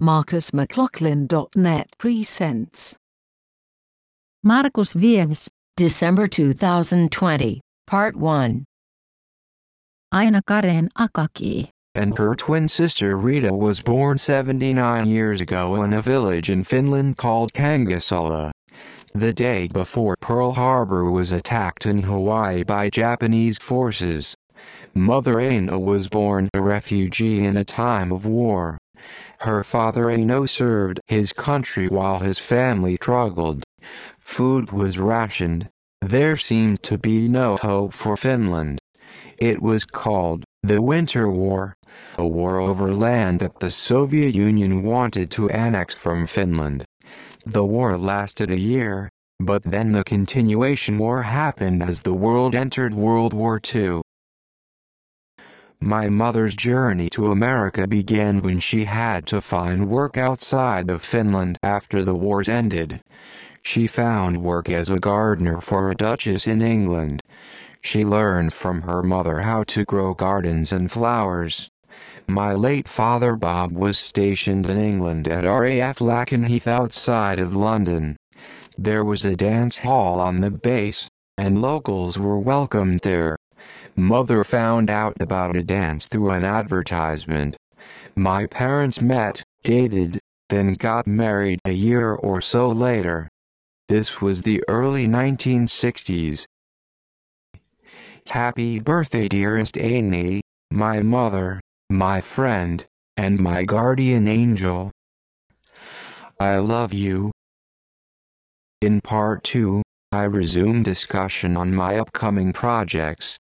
MarcusMcLaughlin.net presents Markus Views, December 2020, Part 1. Eine Karen Akaki. and her twin sister Riitta was born 79 years ago in a village in Finland called Kangasala. The day before Pearl Harbor was attacked in Hawaii by Japanese forces. Mother Eine was born a refugee in a time of war. Her father Aino served his country while his family struggled. Food was rationed. There seemed to be no hope for Finland. It was called the Winter War, a war over land that the Soviet Union wanted to annex from Finland. The war lasted a year, but then the continuation war happened as the world entered World War II. My mother's journey to America began when she had to find work outside of Finland after the wars ended. She found work as a gardener for a duchess in England. She learned from her mother how to grow gardens and flowers. My late father Bob was stationed in England at RAF Lakenheath outside of London. There was a dance hall on the base, and locals were welcomed there. Mother found out about a dance through an advertisement. My parents met, dated, then got married a year or so later. This was the early 1960s. Happy birthday, dearest Eine, my mother, my friend, and my guardian angel. I love you. In part 2, I resume discussion on my upcoming projects.